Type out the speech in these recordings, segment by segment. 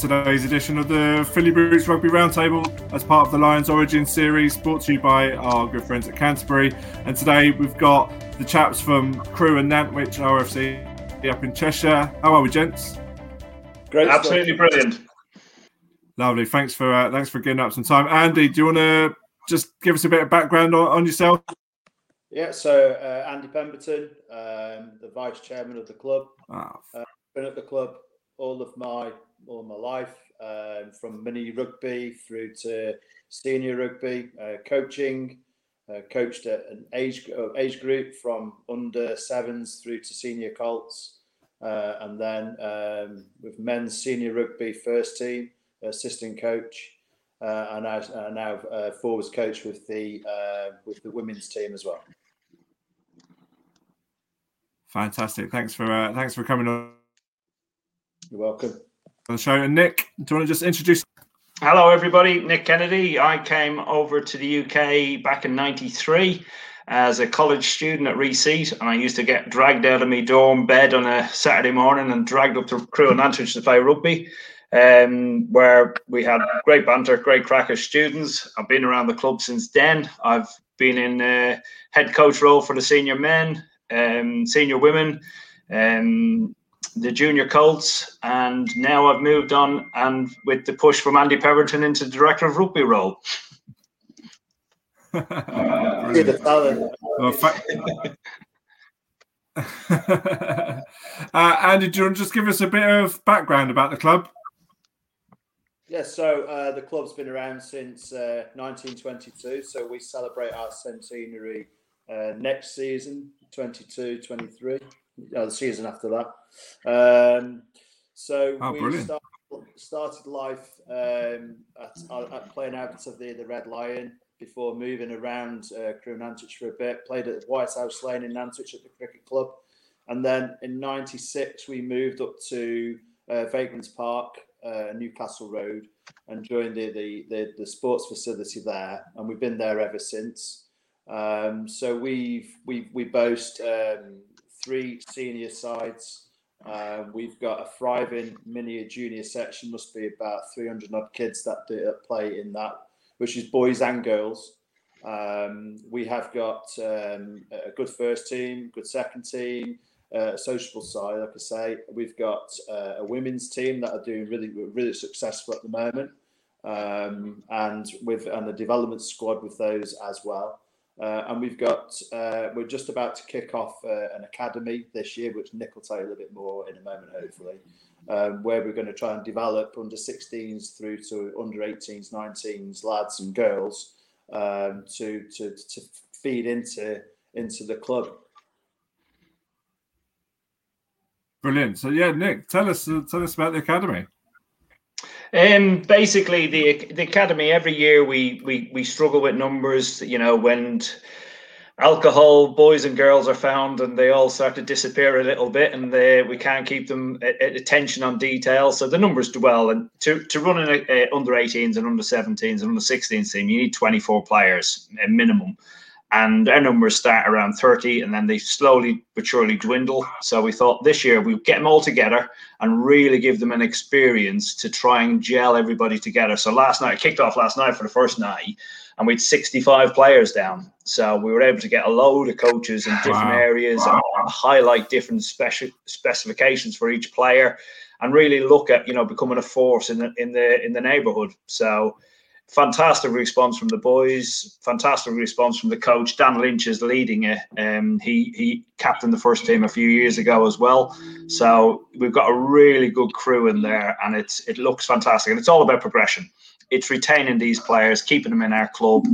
today's edition of the Philly Boots Rugby Roundtable as part of the Lions Origin series brought to you by our good friends at Canterbury. And today we've got the chaps from Crewe and Nantwich RFC up in Cheshire. How are we, gents? Great, absolutely stuff. brilliant. Lovely. Thanks for uh, thanks for getting up some time. Andy, do you want to just give us a bit of background on, on yourself? Yeah, so uh, Andy Pemberton, um, the vice chairman of the club. Oh. Uh, been at the club all of my all my life, um, from mini rugby through to senior rugby, uh, coaching. Uh, coached at an age uh, age group from under sevens through to senior Colts, uh, and then um, with men's senior rugby first team assistant coach, uh, and I, uh, now uh, forwards coach with the with the women's team as well. Fantastic! Thanks for thanks for coming on. You're welcome. On the show, and Nick, do you want to just introduce? Hello, everybody. Nick Kennedy. I came over to the UK back in '93 as a college student at Reaseheath, and I used to get dragged out of my dorm bed on a Saturday morning and dragged up to Crewe and Nantwich to play rugby, um, where we had great banter, great crack as students. I've been around the club since then. I've been in head coach role for the senior men, um, senior women, um, the junior Colts, and now I've moved on and with the push from Andy Pemberton into the director of rugby role. uh, Andy, do you want to just give us a bit of background about the club? Yes, so uh, the club's been around since uh, 1922, so we celebrate our centenary uh, next season, 22 23 uh, the season after that. Um, so oh, we start, started life um, at, at, playing out of the, the Red Lion before moving around uh, Crewe Nantwich for a bit. Played at White House Lane in Nantwich at the cricket club, and then in '96 we moved up to uh, Vagrants Park, uh, Newcastle Road, and joined the, the, the the sports facility there, and we've been there ever since. Um, so we've we we boast um, three senior sides. Uh, we've got a thriving mini junior section, must be about 300 odd kids that do, play in that, which is boys and girls. Um, we have got um, a good first team, good second team, uh, sociable side, like I say. We've got uh, a women's team that are doing really, really successful at the moment, um, and with and the development squad with those as well. Uh, and we've got, uh, we're just about to kick off uh, an academy this year, which Nick will tell you a little bit more in a moment, hopefully, um, where we're going to try and develop under 16s through to under 18s, 19s, lads and girls um, to, to, to feed into, into the club. Brilliant. So, yeah, Nick, tell us, tell us about the academy. Um, basically, the the academy every year we we we struggle with numbers. You know, when alcohol boys and girls are found and they all start to disappear a little bit, and they, we can't keep them attention on detail. So the numbers dwell. And to to run an uh, under 18s and under 17s and under 16s team, you need 24 players a minimum and our numbers start around 30 and then they slowly but surely dwindle so we thought this year we'd get them all together and really give them an experience to try and gel everybody together so last night it kicked off last night for the first night and we had 65 players down so we were able to get a load of coaches in different wow. areas wow. and highlight different special specifications for each player and really look at you know becoming a force in the in the in the neighborhood so fantastic response from the boys, fantastic response from the coach. Dan Lynch is leading it. Um, he he captained the first team a few years ago as well. So we've got a really good crew in there, and it's it looks fantastic. And it's all about progression. It's retaining these players, keeping them in our club.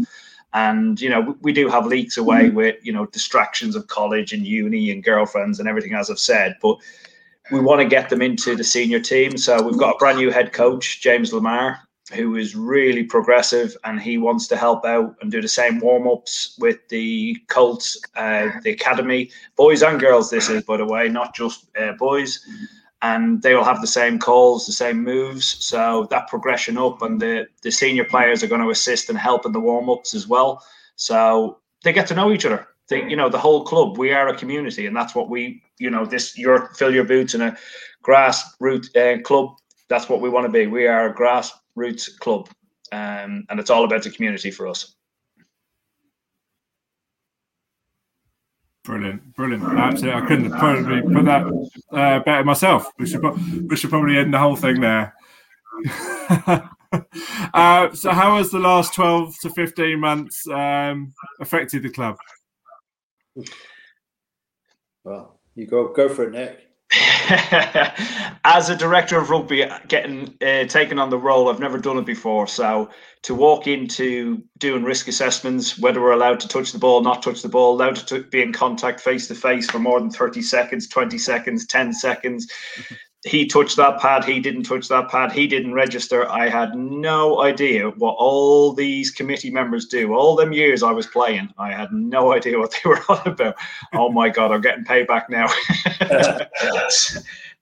And you know we, we do have leaks away with you know distractions of college and uni and girlfriends and everything as I've said, but we want to get them into the senior team. So we've got a brand new head coach, James Lamar, who is really progressive and he wants to help out and do the same warm ups with the Colts, uh, the academy, boys and girls. This is, by the way, not just uh, boys. And they will have the same calls, the same moves. So that progression up, and the, the senior players are going to assist and help in the warm ups as well. So they get to know each other. They, you know, the whole club. We are a community, and that's what we, you know, this your fill your boots in a grassroots uh, club. That's what we want to be. We are a grassroots club, um, and it's all about the community for us. Brilliant, brilliant. Absolutely, I couldn't probably put that uh, better myself. We should we should probably end the whole thing there. uh, so, how has the last twelve to fifteen months um, affected the club? Well, you go go for it, Nick. As a director of rugby, getting uh, taken on the role, I've never done it before. So to walk into doing risk assessments, whether we're allowed to touch the ball, not touch the ball, allowed to be in contact face to face for more than 30 seconds, 20 seconds, 10 seconds, he touched that pad, he didn't touch that pad, he didn't register. I had no idea what all these committee members do. All them years I was playing, I had no idea what they were on about. Oh my god, I'm getting payback now.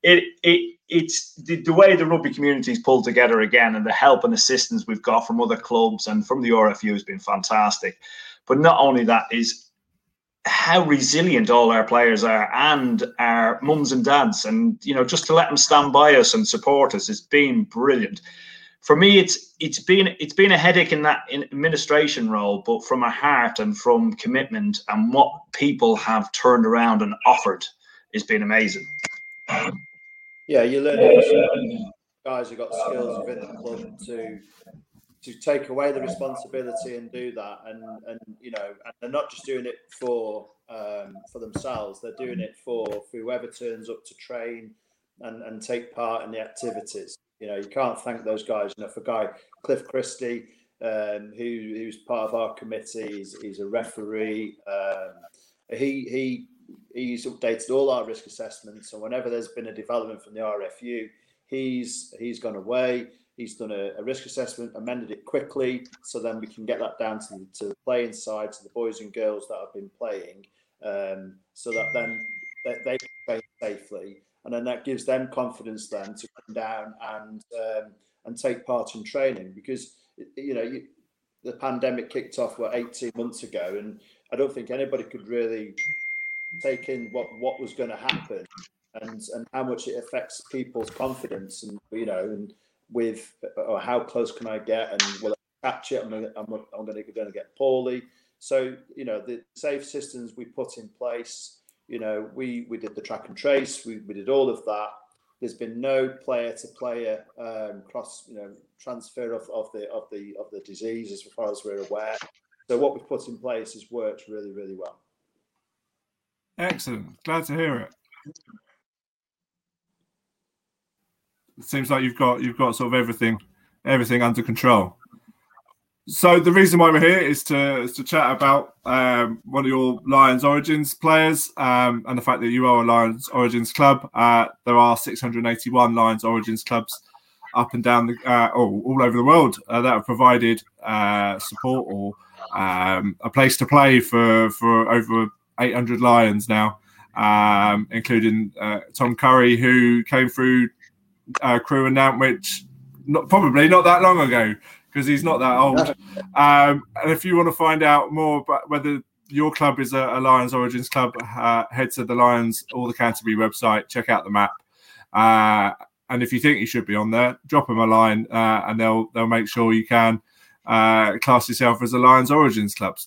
it it it's the, the way the rugby community is pulled together again, and the help and assistance we've got from other clubs and from the RFU has been fantastic. But not only that is how resilient all our players are and our mums and dads. And you know just to let them stand by us and support us has been brilliant. For me it's it's been it's been a headache in that administration role but from a heart and from commitment and what people have turned around and offered has been amazing. Yeah you learn guys who got skills within the club to to take away the responsibility and do that. And and you know and they're not just doing it for um, for themselves. They're doing it for, for whoever turns up to train and and take part in the activities. You know you can't thank those guys enough. For guy cliff christie um, who who's part of our committee he's, he's a referee. Um, he he he's updated all our risk assessments. And whenever there's been a development from the rfu he's he's gone away He's done a, a, risk assessment, amended it quickly, so then we can get that down to, to the playing side, to the boys and girls that have been playing, um, so that then they, they can play safely, and then that gives them confidence then to come down and um, and take part in training. Because you know you, the pandemic kicked off what 18 months ago, and I don't think anybody could really take in what what was going to happen and and how much it affects people's confidence and you know and with or how close can I get and will I catch it? I'm gonna, I'm, I'm gonna, going to get poorly. So you know the safe systems we put in place. You know we we did the track and trace. We, we did all of that. There's been no player to player um, cross you know transfer of, of the of the of the disease as far as we're aware. So what we've put in place has worked really really well. Excellent. Glad to hear it it seems like you've got you've got sort of everything everything under control. So the reason why we're here is to is to chat about um, one of your Lions Origins players um, and the fact that you are a Lions Origins club. Uh, there are 681 Lions Origins clubs up and down the uh, all, all over the world uh, that have provided uh, support or um, a place to play for for over 800 Lions now, um, including uh, Tom Curry, who came through uh, Crewe in Nantwich, not probably not that long ago because he's not that old. Um, and if you want to find out more about whether your club is a, a Lions Origins club, uh, head to the Lions or the Canterbury website, check out the map. Uh, and if you think you should be on there, drop them a line, uh, and they'll they'll make sure you can uh, class yourself as a Lions Origins club.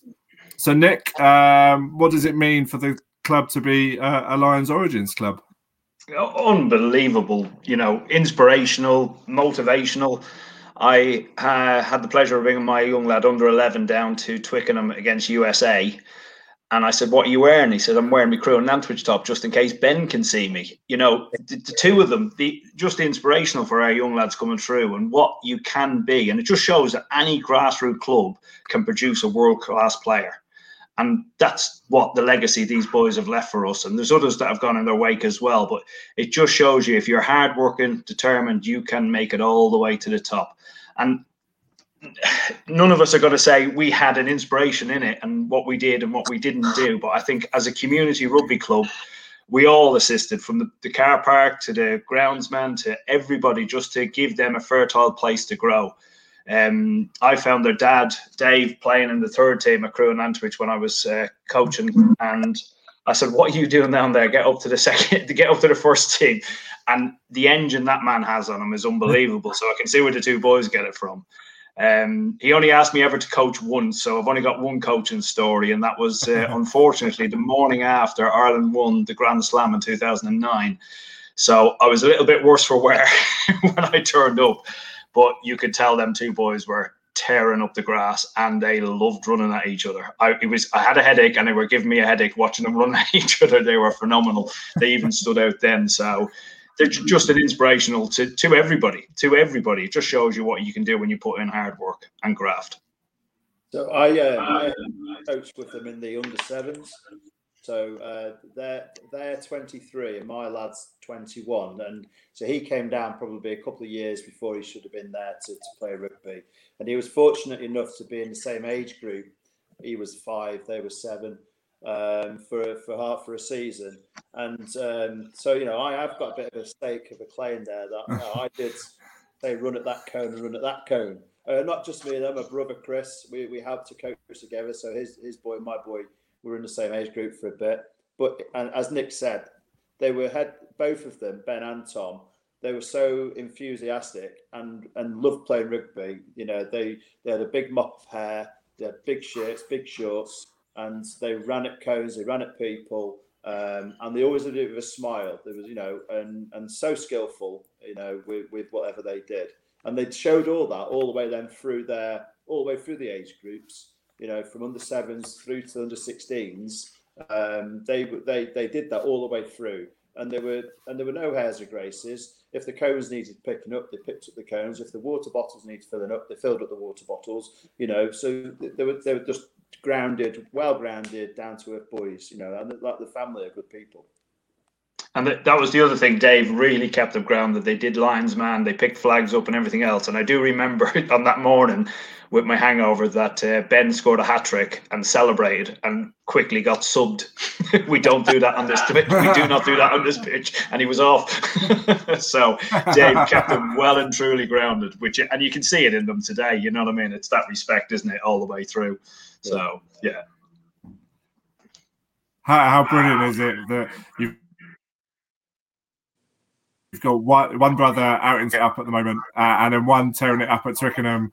So, Nick, um, what does it mean for the club to be a Lions Origins club? Unbelievable, you know, inspirational, motivational. I uh, had the pleasure of bringing my young lad under 11 down to Twickenham against USA. And I said, What are you wearing? He said, I'm wearing my Crewe and Nantwich top just in case Ben can see me. You know, the, the two of them, the, just inspirational for our young lads coming through and what you can be. And it just shows that any grassroots club can produce a world class player. And that's what the legacy these boys have left for us. And there's others that have gone in their wake as well. But it just shows you if you're hardworking, determined, you can make it all the way to the top. and none of us are going to say we had an inspiration in it and what we did and what we didn't do. But I think as a community rugby club, we all assisted from the, the car park to the groundsman to everybody just to give them a fertile place to grow. Um, I found their dad, Dave, playing in the third team at Crewe and Nantwich when I was uh, coaching, and I said, "What are you doing down there? Get up to the second, get up to the first team." And the engine that man has on him is unbelievable. So I can see where the two boys get it from. Um, he only asked me ever to coach once, so I've only got one coaching story, and that was uh, unfortunately the morning after Ireland won the Grand Slam in 2009. So I was a little bit worse for wear when I turned up, but you could tell them two boys were tearing up the grass and they loved running at each other. I it was I had a headache and they were giving me a headache watching them run at each other. They were phenomenal. They even stood out then. So they're just an inspirational to to everybody. To everybody, it just shows you what you can do when you put in hard work and graft. So I, uh, I coached with them in the under sevens. So uh, they're they're 23 and my lad's 21, and so he came down probably a couple of years before he should have been there to, to play rugby. And he was fortunate enough to be in the same age group. He was five, they were seven, um, for for half for a season. And um, so you know, I have got a bit of a stake of a claim there that you know, I did say run at that cone and run at that cone. Uh, not just me them, my brother Chris. We we have to coach together. So his his boy my boy were in the same age group for a bit. But and as Nick said, they were had both of them, Ben and Tom. They were so enthusiastic and and loved playing rugby. You know, they they had a big mop of hair, they had big shirts, big shorts, and they ran at cones, they ran at people, um, and they always did it with a smile. There was, you know, and and so skillful, you know, with, with whatever they did, and they showed all that all the way then through their all the way through the age groups, you know, from under sevens through to under sixteens. Um, they they they did that all the way through, and there were and there were no hairs or graces. If the cones needed picking up, they picked up the cones. If the water bottles needed filling up, they filled up the water bottles. You know, so they were they were just grounded, well grounded, down to earth boys, you know, and like the family are good people. And that was the other thing. Dave really kept them grounded. They did lines, man. They picked flags up and everything else. And I do remember on that morning with my hangover that uh, Ben scored a hat trick and celebrated and quickly got subbed. we don't do that on this pitch. We do not do that on this pitch. And he was off. so Dave kept them well and truly grounded, which and you can see it in them today. You know what I mean? It's that respect, isn't it, all the way through. So yeah. How, how brilliant is it that you've got one, one brother out in up at the moment, uh, and then one tearing it up at Twickenham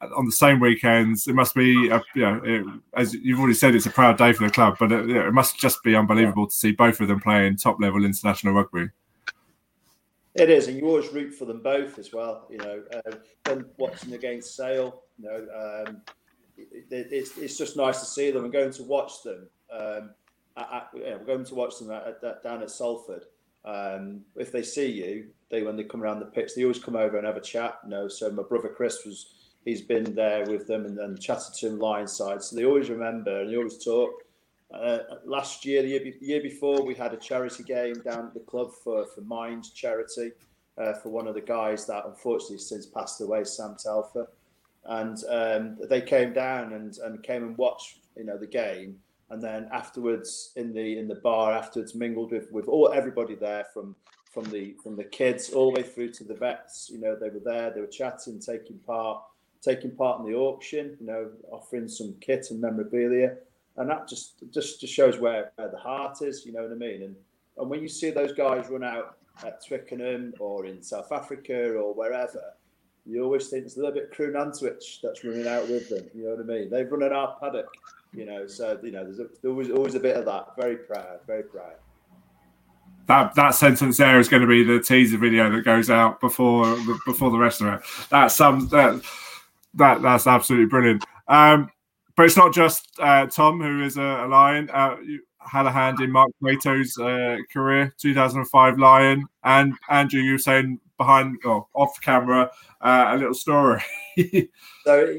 on the same weekends. It must be, a, you know, it, as you've already said, it's a proud day for the club, but it, it must just be unbelievable to see both of them playing top level international rugby. It is, and you always root for them both as well. You know, uh, watching against Sale, you know, um, it, it's it's just nice to see them and going to watch them. Um, at, at, yeah, we're going to watch them at, down at Salford. Um, if they see you, they when they come around the pitch, they always come over and have a chat. You know, so my brother Chris was he's been there with them and, and chatted to him line side, so they always remember and they always talk. Uh, last year, the year, the year, before, we had a charity game down at the club for for Mind charity uh, for one of the guys that unfortunately since passed away, Sam Telfer, and um, they came down and, and came and watched you know the game and then afterwards in the in the bar afterwards mingled with with all everybody there from from the from the kids all the way through to the vets you know they were there they were chatting taking part taking part in the auction you know offering some kit and memorabilia. And that just just just shows where, where the heart is you know what i mean? And and when you see those guys run out at twickenham or in south africa or wherever you always think it's a little bit Crewe Nantwich that's running out with them. You know what I mean? They've run an our paddock you know, so you know, there's, a, there's always always a bit of that. Very proud, very proud. That that sentence there is going to be the teaser video that goes out before before the rest of it. That's some that that that's absolutely brilliant. Um, but it's not just uh, Tom who is a, a lion. Uh, had a hand in Mark Cueto's uh, career, 2005 Lion, and Andrew, you were saying behind or off camera uh, a little story. so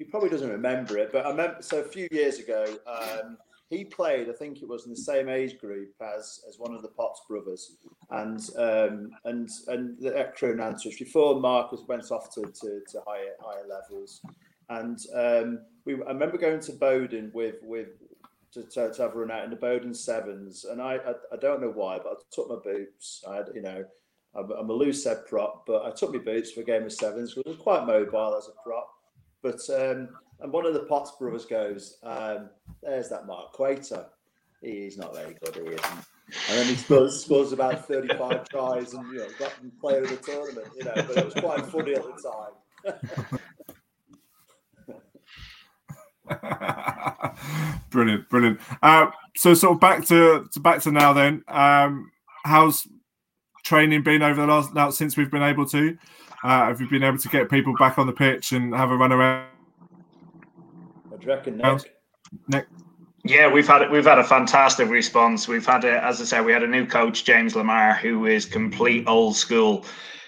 he probably doesn't remember it, but I remember. So a few years ago, um, he played, I think it was in the same age group as as one of the Potts brothers, and um, and and the Crewe Nantwich before Marcus went off to, to, to higher higher levels, and um, we I remember going to Bowdon with with to, to, to have run out in the Bowdon sevens, and I, I, I don't know why, but I took my boots. I had you know. I'm, a loose head prop, but I took my boots for a game of sevens because I was quite mobile as a prop. But um, and one of the Potts brothers goes, um, "There's that Mark Cueto. He's not very good, he isn't." And then he scores, scores about 35 tries and you know got player of the tournament. You know, but it was quite funny at the time. brilliant, brilliant. Uh, so, sort of back to, to back to now. Then, um, how's training been over the last now since we've been able to? Uh, have you been able to get people back on the pitch and have a run around? do you reckon, Nick? Nick? Yeah, we've had we've had a fantastic response. We've had, a, as I said, we had a new coach, James Lamar, who is complete old school.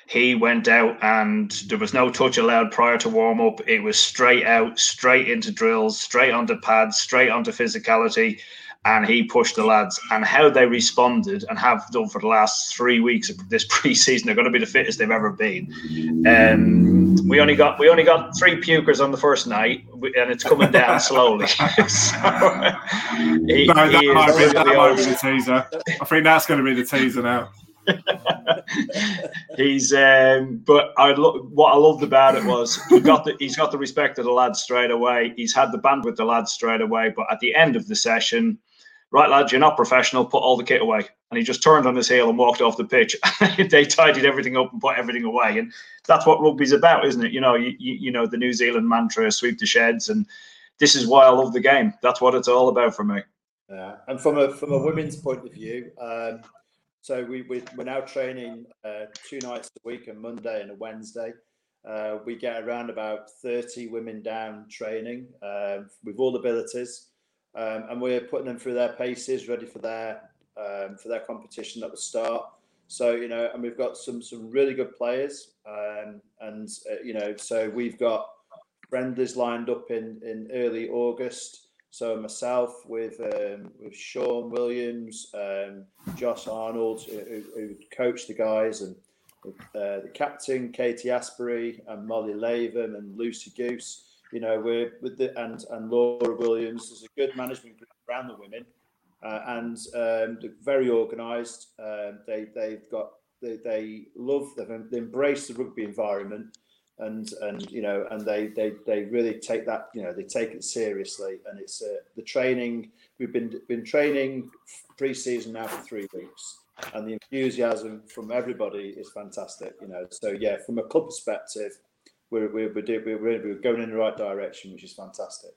He went out and there was no touch allowed prior to warm up. It was straight out, straight into drills, straight onto pads, straight onto physicality and he pushed the lads and how they responded and have done for the last three weeks of this preseason they're going to be the fittest they've ever been um, we only got we only got three pukers on the first night and it's coming down slowly so, he, no, that, he might, be, that might be the teaser I think that's going to be the teaser now he's um, but I lo- what I loved about it was he got the he's got the respect of the lads straight away. He's had the band with the lads straight away. But at the end of the session, right, lads, you're not professional. Put all the kit away. And he just turned on his heel and walked off the pitch. they tidied everything up and put everything away. And that's what rugby's about, isn't it? You know, you, you, know the New Zealand mantra, sweep the sheds, and this is why I love the game. That's what it's all about for me. Yeah, and from a from a women's point of view, um, so we, we are now training uh, two nights a week, a Monday and a Wednesday. Uh, we get around about 30 women down training uh, with all abilities um, and we're putting them through their paces, ready for their um, for their competition at the start. So you know, and we've got some some really good players, um, and uh, you know, so we've got friendlies lined up in in early August. So myself with um, with Sean Williams, um, Josh Arnold, who, who coached the guys, and uh, the captain Katie Asprey and Molly Latham and Lucy Goose you know, we're with the and and Laura Williams. There's a good management group around the women, uh, and um, they're very organised. Uh, they they've got they, they love they've they embrace the rugby environment, and and you know, and they they they really take that you know they take it seriously, and it's uh, the training. We've been been training pre-season now for three weeks and the enthusiasm from everybody is fantastic. You know, so yeah, from a club perspective, we're we're we're, we're, we're going in the right direction, which is fantastic.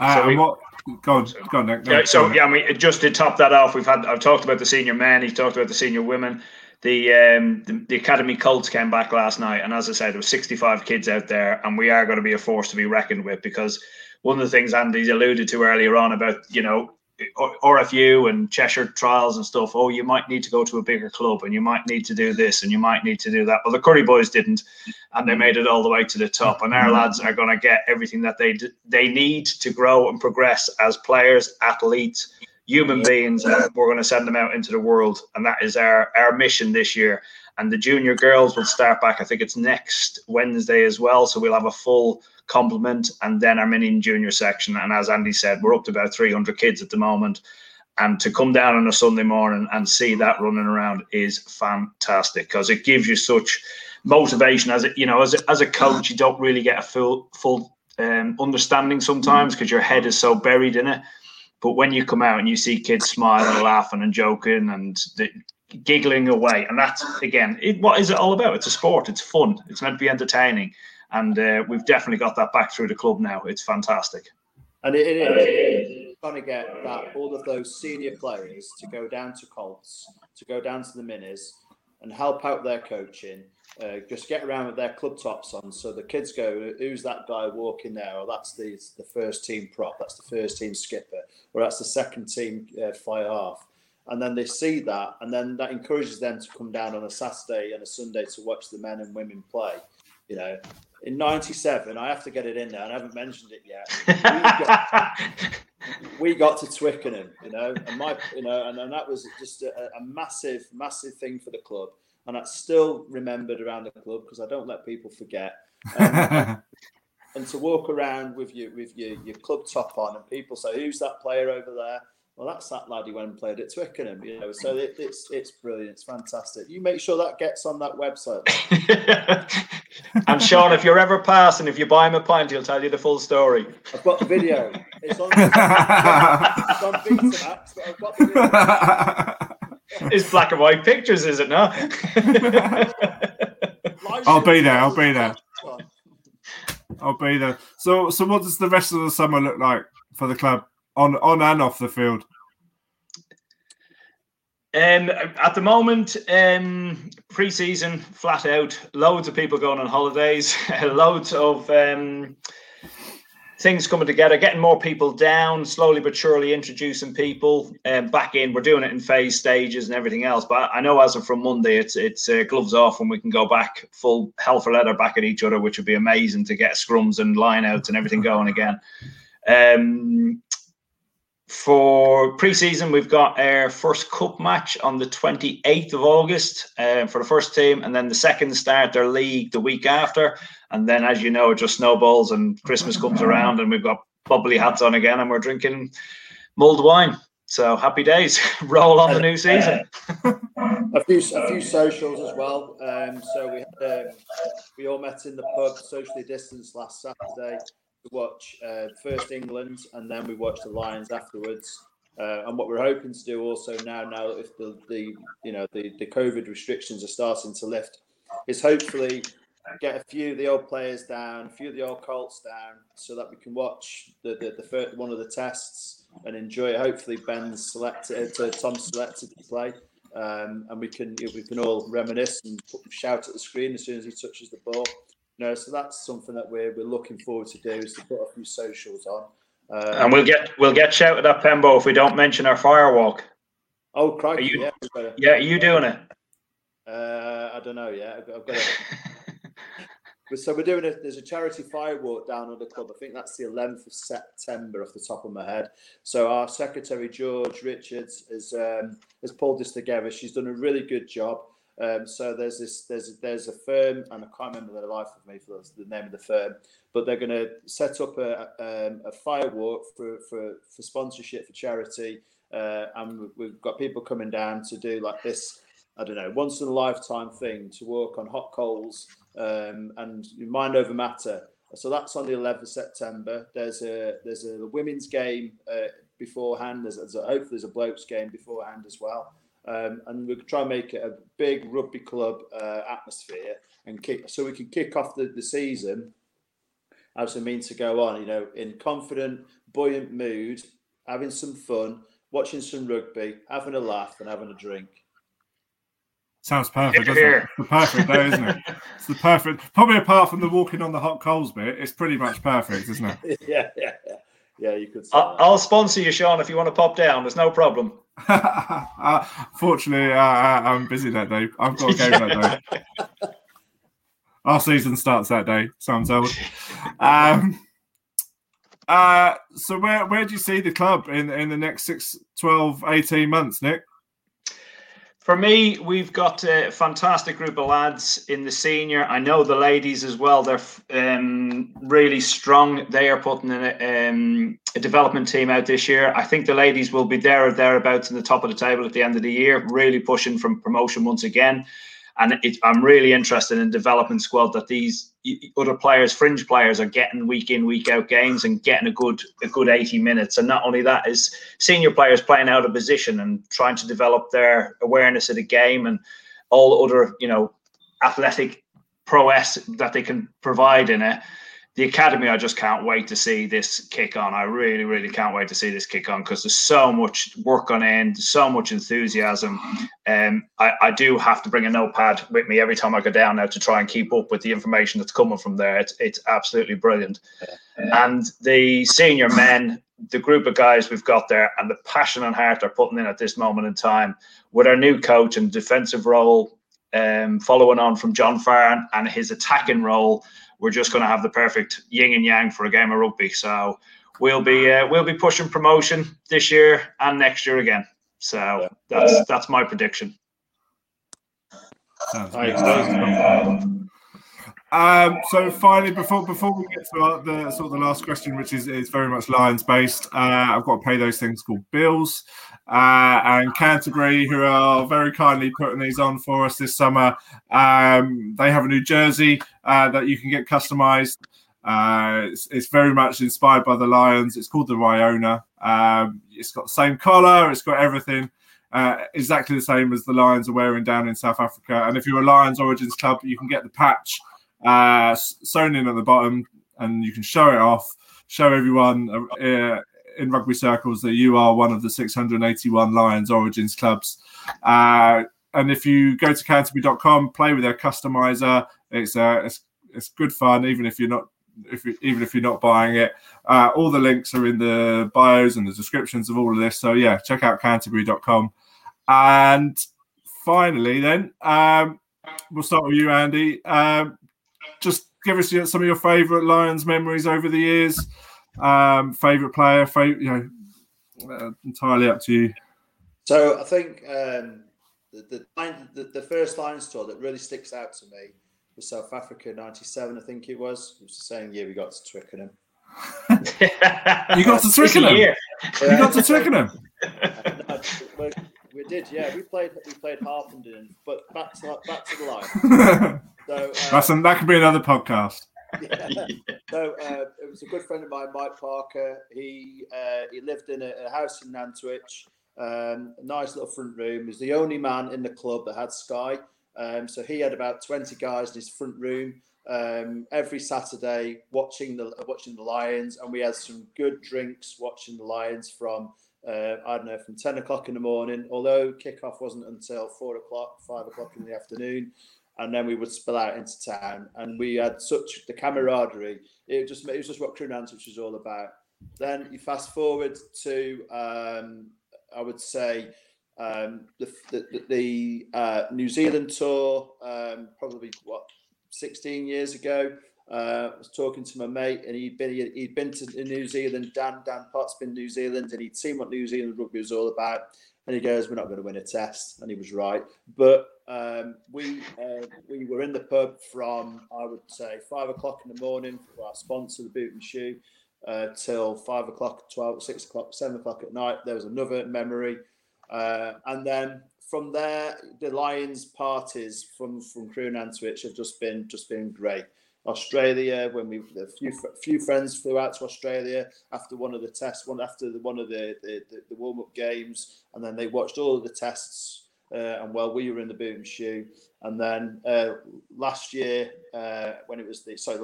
Uh, so we, what, go on, go on, Nick. No, yeah, so yeah, we just to top that off, we've had I've talked about the senior men, he's talked about the senior women. The, um, the, the academy Colts came back last night, and as I said, there were 65 kids out there, and we are going to be a force to be reckoned with because one of the things Andy's alluded to earlier on about you know RFU and Cheshire trials and stuff. Oh, you might need to go to a bigger club, and you might need to do this, and you might need to do that. But the Curry boys didn't, and they made it all the way to the top. And our lads are going to get everything that they they need to grow and progress as players, athletes, human beings. And we're going to send them out into the world, and that is our our mission this year. And the junior girls will start back. I think it's next Wednesday as well. So we'll have a full complement, and then our mini and junior section. And as Andy said, we're up to about 300 kids at the moment. And to come down on a Sunday morning and see that running around is fantastic because it gives you such motivation. As a, you know as a, as a coach you don't really get a full full um, understanding sometimes because your head is so buried in it. But when you come out and you see kids smiling and laughing and joking and the, giggling away and that's again it, what is it all about? It's a sport. It's fun. It's meant to be entertaining and uh, we've definitely got that back through the club now. It's fantastic. And it, it trying to get that all of those senior players to go down to Colts, to go down to the Minis, and help out their coaching. Uh, just get around with their club tops on, so the kids go, "Who's that guy walking there?" Or that's the the first team prop, that's the first team skipper, or that's the second team uh, fire half and then they see that, and then that encourages them to come down on a Saturday and a Sunday to watch the men and women play. You know, in '97, I have to get it in there. And I haven't mentioned it yet. we got to Twickenham, you know, and my, you know, and, and that was just a, a massive, massive thing for the club, and that's still remembered around the club because I don't let people forget. Um, and to walk around with your with your, your club top on, and people say, "Who's that player over there?" Well, that's that lad who went and played at Twickenham, you know. So it, it's it's brilliant, it's fantastic. You make sure that gets on that website. and Sean, if you're ever passing, if you buy him a pint, he'll tell you the full story. I've got the video. It's on. it's on Betamax, but I've got the video. It's black and white pictures, is it not? I'll be there. I'll be there. I'll be there. So, so what does the rest of the summer look like for the club on on and off the field? Um, at the moment, um, pre-season flat out. Loads of people going on holidays. loads of um, things coming together, getting more people down, slowly but surely introducing people um, back in. We're doing it in phase stages and everything else. But I know as of from Monday, it's it's uh, gloves off and we can go back full hell for leather back at each other, which would be amazing to get scrums and lineouts and everything going again. Um, for preseason, we've got our first cup match on the 28th of August uh, for the first team, and then the second start their league the week after. And then, as you know, it just snowballs and Christmas comes around, and we've got bubbly hats on again, and we're drinking mulled wine. So happy days! Roll on the new season. a few a few socials as well. Um, so we had, um, we all met in the pub, socially distanced last Saturday watch uh, first England and then we watch the Lions afterwards. Uh, and what we're hoping to do also now, now if the, the you know the, the COVID restrictions are starting to lift, is hopefully get a few of the old players down, a few of the old Colts down, so that we can watch the the, the first, one of the tests and enjoy it. Hopefully, Ben's selected, uh, Tom selected to play, um, and we can we can all reminisce and shout at the screen as soon as he touches the ball. No, so that's something that we're, we're looking forward to do is to put a few socials on. Um, and we'll get we'll get shouted at Pembo if we don't mention our firewalk. Oh, crikey, are you, yeah. yeah, are you doing it? Uh, I don't know Yeah, I've, I've got it. so we're doing a there's a charity firewalk down at the club. I think that's the 11th of September off the top of my head. So our secretary George Richards has um, has pulled this together. She's done a really good job. Um, so there's this there's there's a firm and I can't remember the life of me for the name of the firm, but they're going to set up a um, a firewalk for, for for sponsorship for charity, uh, and we've got people coming down to do like this. I don't know, once in a lifetime thing to work on hot coals um, and mind over matter. So that's on the 11th of September. There's a there's a women's game uh, beforehand. There's, there's a, hopefully there's a blokes game beforehand as well um, and we'll try and make it a big rugby club uh, atmosphere and kick so we can kick off the, the season as a means to go on, you know, in confident, buoyant mood, having some fun, watching some rugby, having a laugh, and having a drink. Sounds perfect, doesn't it? The perfect day, isn't it? It's the perfect. Probably apart from the walking on the hot coals bit, it's pretty much perfect, isn't it? yeah, yeah, yeah. Yeah, you could. I'll, I'll, sponsor you, Sean, if you want to pop down. There's no problem. uh, fortunately, uh, I'm busy that day. I've got a game that day. Our season starts that day, so I'm told. Um, uh, so where where do you see the club in, in the next 6, 12, 18 months, Nick? For me, we've got a fantastic group of lads in the senior. I know the ladies as well. They're um, really strong. They are putting in a, um, a, development team out this year. I think the ladies will be there or thereabouts in the top of the table at the end of the year, really pushing from promotion once again. And it, I'm really interested in development squad that these other players, fringe players, are getting week in, week out games and getting a good a good 80 minutes. And not only that, is senior players playing out of position and trying to develop their awareness of the game and all other you know athletic prowess that they can provide in it the academy, I just can't wait to see this kick on. I really, really can't wait to see this kick on because there's so much work on end, so much enthusiasm. Um, I, I, do have to bring a notepad with me every time I go down now to try and keep up with the information that's coming from there. It's, it's absolutely brilliant. And the senior men, the group of guys we've got there, and the passion and heart they're putting in at this moment in time with our new coach and defensive role, um, following on from John Farn and his attacking role we're just going to have the perfect yin and yang for a game of rugby. So we'll be uh, we'll be pushing promotion this year and next year again. So that's that's my prediction. Um, so finally, before before we get to our, the sort of the last question, which is, is very much Lions based, uh, I've got to pay those things called bills. Uh, and Canterbury, who are very kindly putting these on for us this summer, um, they have a new jersey uh, that you can get customized. Uh, it's, it's, very much inspired by the Lions. It's called the Riona. Um, it's got the same collar. It's got everything. Uh, exactly the same as the Lions are wearing down in South Africa. And if you're a Lions Origins club, you can get the patch uh, sewn in at the bottom, and you can show it off, show everyone uh, in rugby circles that you are one of the 681 Lions Origins clubs. Uh, and if you go to Canterbury.com, play with their customizer, it's, uh, it's it's good fun, even if you're not if you, even if you're not buying it. Uh, all the links are in the bios and the descriptions of all of this. So yeah, check out Canterbury.com. And finally, then um, we'll start with you, Andy. Um, just give us some of your favourite Lions memories over the years. Um, favourite player, favorite, you know, uh, entirely up to you. So I think um, the, the, the the first Lions tour that really sticks out to me was South Africa '97. I think it was. It was the same year we got to Twickenham. you got to Twickenham. You got to Twickenham. we did, yeah. We played we played Harpenden, but back to back to the line. So uh, that could be another podcast. Yeah. so uh, it was a good friend of mine, Mike Parker. He uh, he lived in a, a house in Nantwich, um, a nice little front room. He was the only man in the club that had Sky. Um, so he had about twenty guys in his front room um, every Saturday watching the watching the Lions, and we had some good drinks watching the Lions from uh, I don't know from ten o'clock in the morning. Although kickoff wasn't until four o'clock, five o'clock in the afternoon and then we would spill out into town. And we had such the camaraderie. It just it was just what Crewe Nantwich was all about. Then you fast forward to um, I would say um, the the, the uh, New Zealand tour, um, probably what 16 years ago. Uh, I was talking to my mate, and he'd been he'd been to New Zealand. Dan Dan Potts been New Zealand, and he'd seen what New Zealand rugby was all about. And he goes, "We're not going to win a test," and he was right. But um, we uh, we were in the pub from I would say five o'clock in the morning for our sponsor, the Boot and Shoe, uh, till five o'clock, 12, 6 o'clock, seven o'clock at night. There was another memory, uh, and then from there, the Lions parties from from Crewe and Nantwich have just been just been great. Australia when we a few few friends flew out to Australia after one of the tests, one after the, one of the the, the warm up games, and then they watched all of the tests uh, and while we were in the boot and shoe. And then uh, last year, uh, when it was the sorry,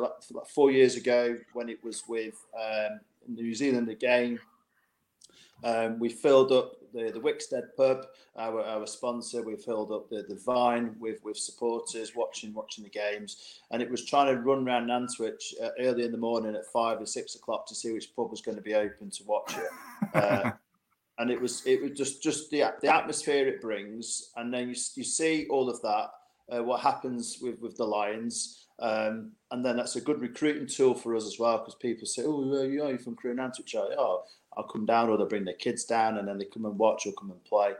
four years ago, when it was with um, New Zealand again, um, we filled up the, the Wickstead pub, our, our sponsor. We filled up the, the Vine with, with supporters watching watching the games, and it was trying to run around Nantwich uh, early in the morning at five or six o'clock to see which pub was going to be open to watch it. Uh, and it was it was just just the the atmosphere it brings, and then you you see all of that. Uh, what happens with with the Lions, um, and then that's a good recruiting tool for us as well because people say, "Oh, you are from Crewe Nantwich?" Oh, I'll come down, or they'll bring their kids down, and then they come and watch or come and play.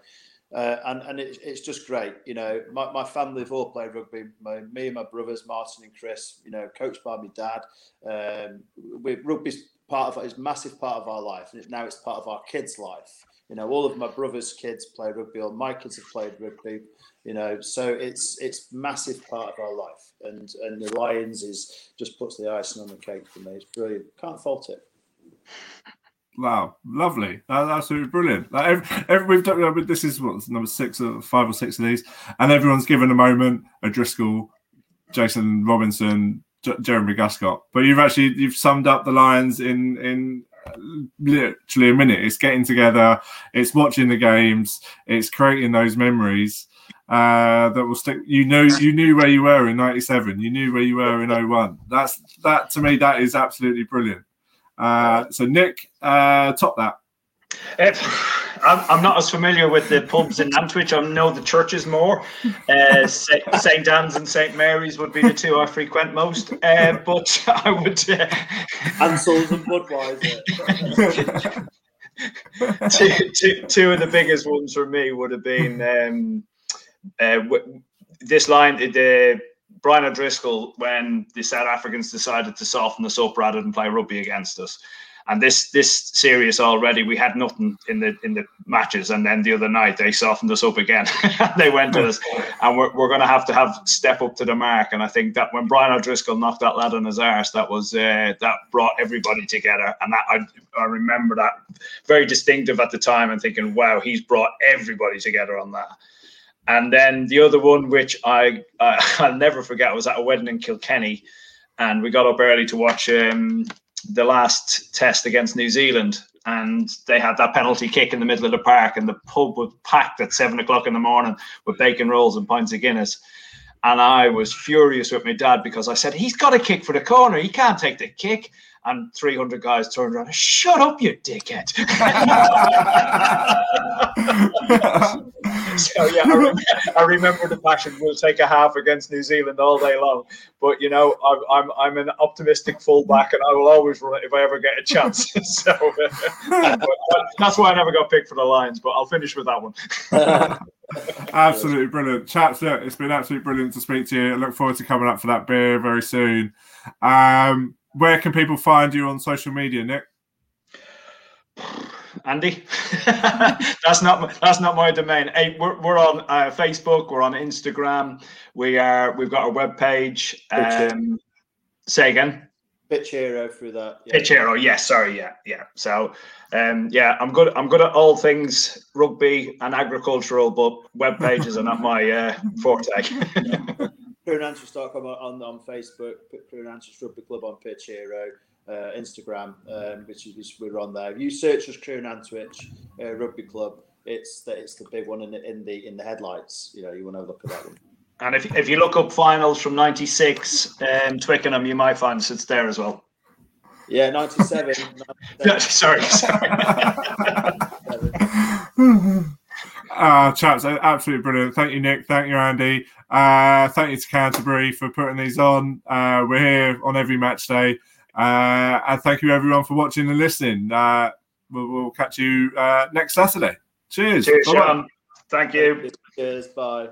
Uh, and and it, it's just great. You know, my, my family have all played rugby. My, me and my brothers, Martin and Chris. You know, coached by my dad. Um, we, rugby's part of it's massive part of our life, and now it's part of our kids' life. You know, all of my brother's kids play rugby, all my kids have played rugby. You know, so it's it's massive part of our life, and and the Lions is just puts the icing on the cake for me. It's brilliant. Can't fault it. Wow, lovely! That's absolutely brilliant. Like every, every, we've done, this is what number six or five or six of these, and everyone's given a moment. O'Driscoll, Jason Robinson, J- Jeremy Guscott, but you've actually you've summed up the Lions in in literally a minute. It's getting together, it's watching the games, it's creating those memories uh, that will stick. You know, you knew where you were in '97. You knew where you were in 01. That's that to me. That is absolutely brilliant. Uh, so Nick, uh, top that. I'm, I'm not as familiar with the pubs in Nantwich. I know the churches more. Uh, St. Anne's and St. Mary's would be the two I frequent most. Uh, but I would. Uh, Ansell's and Budweiser. two, two, two of the biggest ones for me would have been um, uh, this line. The Brian O'Driscoll when the South Africans decided to soften us up rather than play rugby against us. And this this series already, we had nothing in the in the matches, and then the other night they softened us up again. they went to us, and we're, we're going to have to have step up to the mark. And I think that when Brian O'Driscoll knocked that lad on his arse, that was uh, that brought everybody together. And that I, I remember that very distinctive at the time, and thinking, wow, he's brought everybody together on that. And then the other one, which I I'll never forget, was at a wedding in Kilkenny, and we got up early to watch um, the last test against New Zealand, and they had that penalty kick in the middle of the park, and the pub was packed at seven o'clock in the morning with bacon rolls and pints of Guinness. And I was furious with my dad because I said, He's got a kick for the corner. He can't take the kick. And 300 guys turned around, Shut up, you dickhead. so, yeah, I, I, remember the passion. We'll take a half against New Zealand all day long. But, you know, I'm, I'm, I'm an optimistic fullback and I will always run it if I ever get a chance. so uh, that's why I never got picked for the Lions. But I'll finish with that one. absolutely brilliant. Chaps, look, it's been absolutely brilliant to speak to you. I look forward to coming up for that beer very soon. Um, where can people find you on social media, Nick? Andy, that's not that's not my domain. Hey, we're, we're on uh, Facebook, we're on Instagram, we are we've got our web page. Um, say again. Pitchero through that. Yeah. Pitchero, yes, yeah, sorry, yeah, yeah. So, um, yeah, I'm good. I'm good at all things rugby and agricultural, but web pages are not my uh, forte. Crewe and Nantwich.com on, on Facebook, Crewe and Nantwich Rugby Club on Pitchero, uh, Instagram, um, which is we're on there. If you search us Crewe and Nantwich uh, Rugby Club, it's the, it's the big one in the, in the in the headlights. You know, you want to look at that one. And if, if you look up finals from '96, um, Twickenham, you might find it's there as well. Yeah, 97. sorry, sorry. uh, chaps, absolutely brilliant. Thank you, Nick. Thank you, Andy. Uh, thank you to Canterbury for putting these on. Uh, we're here on every match day. Uh, and thank you, everyone, for watching and listening. Uh, we'll, we'll, catch you uh, next Saturday. Cheers. Cheers, Sean. Thank you. Cheers. Bye.